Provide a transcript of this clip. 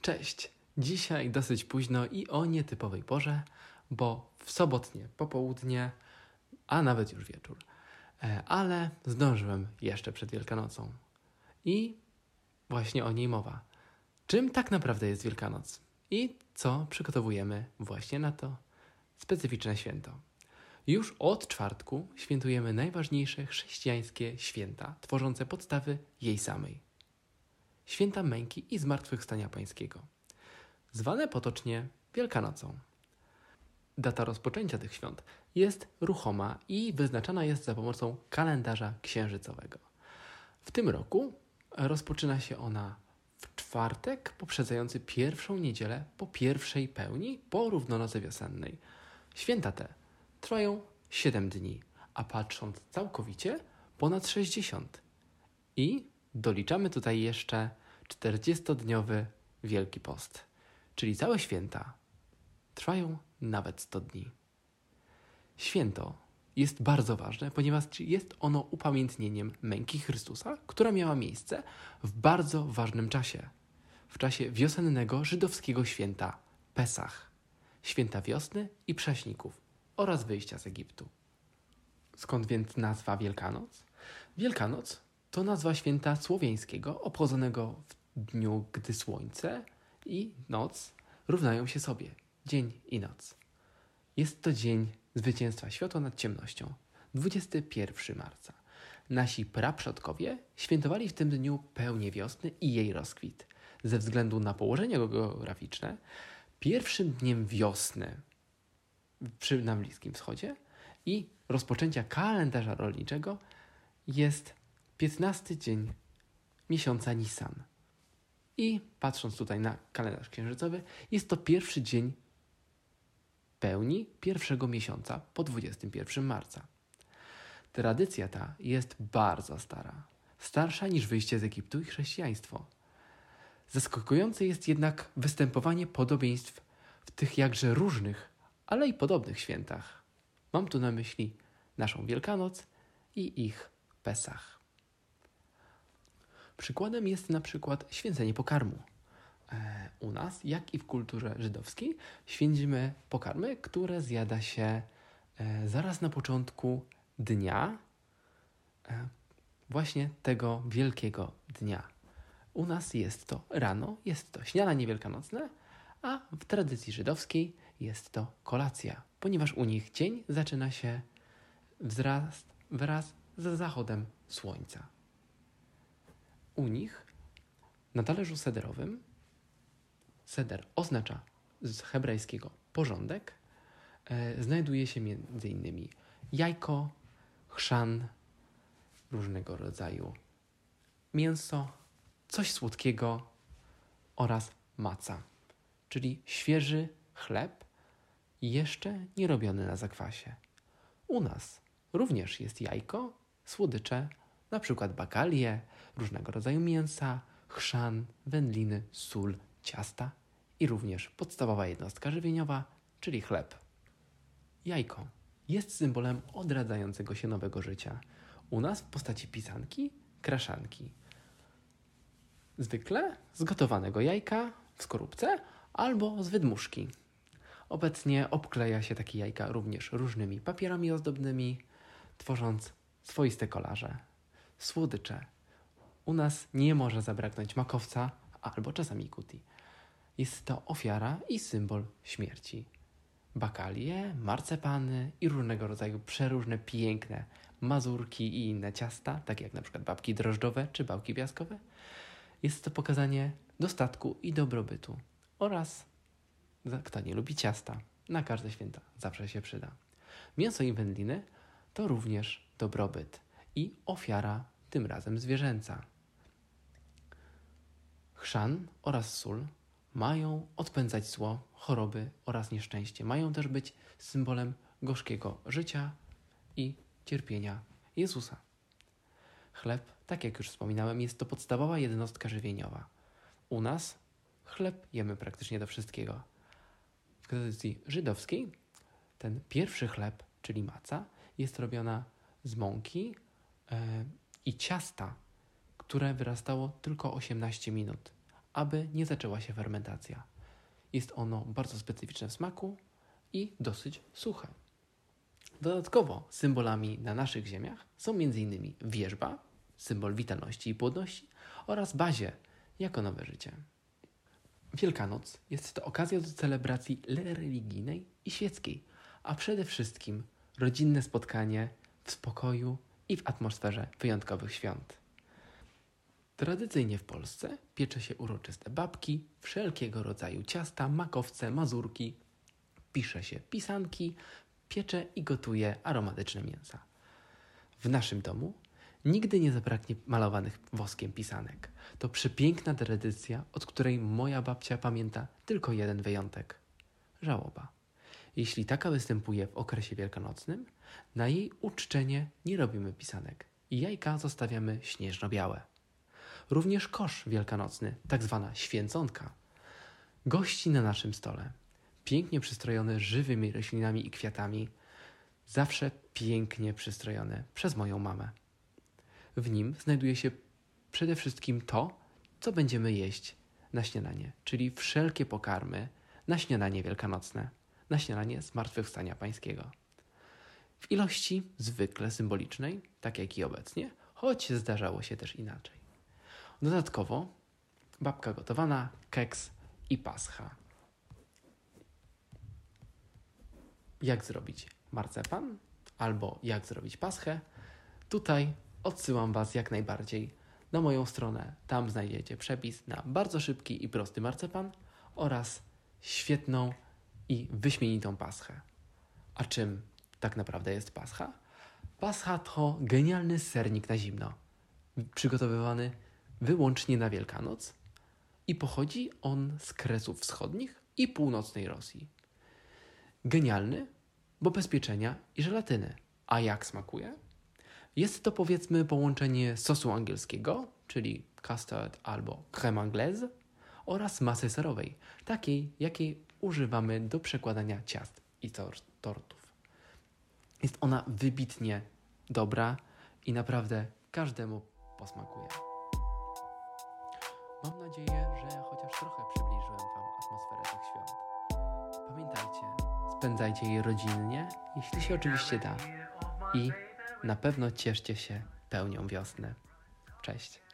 Cześć! Dzisiaj dosyć późno i o nietypowej porze, bo w sobotnie popołudnie, a nawet już wieczór. E, Ale zdążyłem jeszcze przed Wielkanocą. I właśnie o niej mowa. Czym tak naprawdę jest Wielkanoc? I co przygotowujemy właśnie na to specyficzne święto? Już od czwartku świętujemy najważniejsze chrześcijańskie święta, tworzące podstawy jej samej. Święta męki i zmartwychwstania pańskiego, zwane potocznie Wielkanocą. Data rozpoczęcia tych świąt jest ruchoma i wyznaczana jest za pomocą kalendarza księżycowego. W tym roku rozpoczyna się ona w czwartek poprzedzający pierwszą niedzielę po pierwszej pełni po równonocy wiosennej. Święta te trwają 7 dni, a patrząc całkowicie ponad 60. I doliczamy tutaj jeszcze 40-dniowy Wielki Post, czyli całe święta trwają nawet 100 dni. Święto jest bardzo ważne, ponieważ jest ono upamiętnieniem męki Chrystusa, która miała miejsce w bardzo ważnym czasie. W czasie wiosennego żydowskiego święta Pesach, święta wiosny i prześników oraz wyjścia z Egiptu. Skąd więc nazwa Wielkanoc? Wielkanoc to nazwa święta słowiańskiego obchodzonego w dniu, gdy słońce i noc równają się sobie, dzień i noc. Jest to dzień zwycięstwa światła nad ciemnością, 21 marca. Nasi praprzodkowie świętowali w tym dniu pełnię wiosny i jej rozkwit. Ze względu na położenie geograficzne, pierwszym dniem wiosny przy, na Bliskim Wschodzie i rozpoczęcia kalendarza rolniczego jest 15 dzień miesiąca Nisan. I patrząc tutaj na kalendarz księżycowy, jest to pierwszy dzień pełni pierwszego miesiąca po 21 marca. Tradycja ta jest bardzo stara, starsza niż wyjście z Egiptu i chrześcijaństwo. Zaskakujące jest jednak występowanie podobieństw w tych jakże różnych, ale i podobnych świętach. Mam tu na myśli naszą Wielkanoc i ich Pesach. Przykładem jest na przykład święcenie pokarmu. E, U nas, jak i w kulturze żydowskiej, święcimy pokarmy, które zjada się e, zaraz na początku dnia, e, właśnie tego wielkiego dnia. U nas jest to rano, jest to śniadanie wielkanocne, a w tradycji żydowskiej jest to kolacja, ponieważ u nich dzień zaczyna się wzraz, wraz z zachodem słońca. U nich na talerzu sederowym seder oznacza z hebrajskiego porządek, e, znajduje się m.in. jajko, chrzan, różnego rodzaju mięso, coś słodkiego oraz maca, czyli świeży chleb, jeszcze nie robiony na zakwasie. U nas również jest jajko, słodycze, na przykład bakalie, różnego rodzaju mięsa, chrzan, wędliny, sól, ciasta i również podstawowa jednostka żywieniowa, czyli chleb. Jajko jest symbolem odradzającego się nowego życia. U nas w postaci pisanki, kraszanki. Zwykle z gotowanego jajka w skorupce albo z wydmuszki. Obecnie obkleja się takie jajka również różnymi papierami ozdobnymi, tworząc swoiste kolarze. Słodycze. U nas nie może zabraknąć makowca albo czasami kuti. Jest to ofiara i symbol śmierci. Bakalie, marcepany i różnego rodzaju przeróżne, piękne mazurki i inne ciasta, takie jak na przykład babki drożdżowe czy bałki piaskowe. Jest to pokazanie dostatku i dobrobytu oraz kto nie lubi ciasta, na każde święta zawsze się przyda. Mięso i wędliny to również dobrobyt i ofiara, tym razem zwierzęca. Chrzan oraz sól mają odpędzać zło, choroby oraz nieszczęście. Mają też być symbolem gorzkiego życia i cierpienia Jezusa. Chleb, tak jak już wspominałem, jest to podstawowa jednostka żywieniowa. U nas chleb jemy praktycznie do wszystkiego. W tradycji żydowskiej ten pierwszy chleb, czyli maca, jest robiona z mąki e, i ciasta, które wyrastało tylko 18 minut, aby nie zaczęła się fermentacja. Jest ono bardzo specyficzne w smaku i dosyć suche. Dodatkowo symbolami na naszych ziemiach są m.in. wierzba, symbol witalności i płodności, oraz bazie jako nowe życie. Wielkanoc jest to okazja do celebracji religijnej i świeckiej, a przede wszystkim rodzinne spotkanie w spokoju i w atmosferze wyjątkowych świąt. Tradycyjnie w Polsce piecze się uroczyste babki, wszelkiego rodzaju ciasta, makowce, mazurki, pisze się pisanki, piecze i gotuje aromatyczne mięsa. W naszym domu nigdy nie zabraknie malowanych woskiem pisanek. To przepiękna tradycja, od której moja babcia pamięta tylko jeden wyjątek żałoba. Jeśli taka występuje w okresie wielkanocnym, na jej uczczenie nie robimy pisanek i jajka zostawiamy śnieżno-białe. Również kosz wielkanocny, tak zwana święconka, gości na naszym stole. Pięknie przystrojony żywymi roślinami i kwiatami, zawsze pięknie przystrojony przez moją mamę. W nim znajduje się przede wszystkim to, co będziemy jeść na śniadanie, czyli wszelkie pokarmy na śniadanie wielkanocne, na śniadanie zmartwychwstania pańskiego. W ilości zwykle symbolicznej, tak jak i obecnie, choć zdarzało się też inaczej. Dodatkowo babka gotowana, keks i pascha. Jak zrobić marcepan albo jak zrobić paschę? Tutaj odsyłam Was jak najbardziej na moją stronę. Tam znajdziecie przepis na bardzo szybki i prosty marcepan oraz świetną i wyśmienitą paschę. A czym tak naprawdę jest pascha? Pascha to genialny sernik na zimno, przygotowywany wyłącznie na Wielkanoc i pochodzi on z Kresów Wschodnich i północnej Rosji. Genialny, bo bez pieczenia i żelatyny. A jak smakuje? Jest to powiedzmy połączenie sosu angielskiego, czyli custard albo crème anglaise, oraz masy serowej, takiej jakiej używamy do przekładania ciast i tor- tortów. Jest ona wybitnie dobra i naprawdę każdemu posmakuje. Mam nadzieję, że chociaż trochę przybliżyłem Wam atmosferę tych świąt. Pamiętajcie, spędzajcie je rodzinnie, jeśli się oczywiście da. I na pewno cieszcie się pełnią wiosny. Cześć.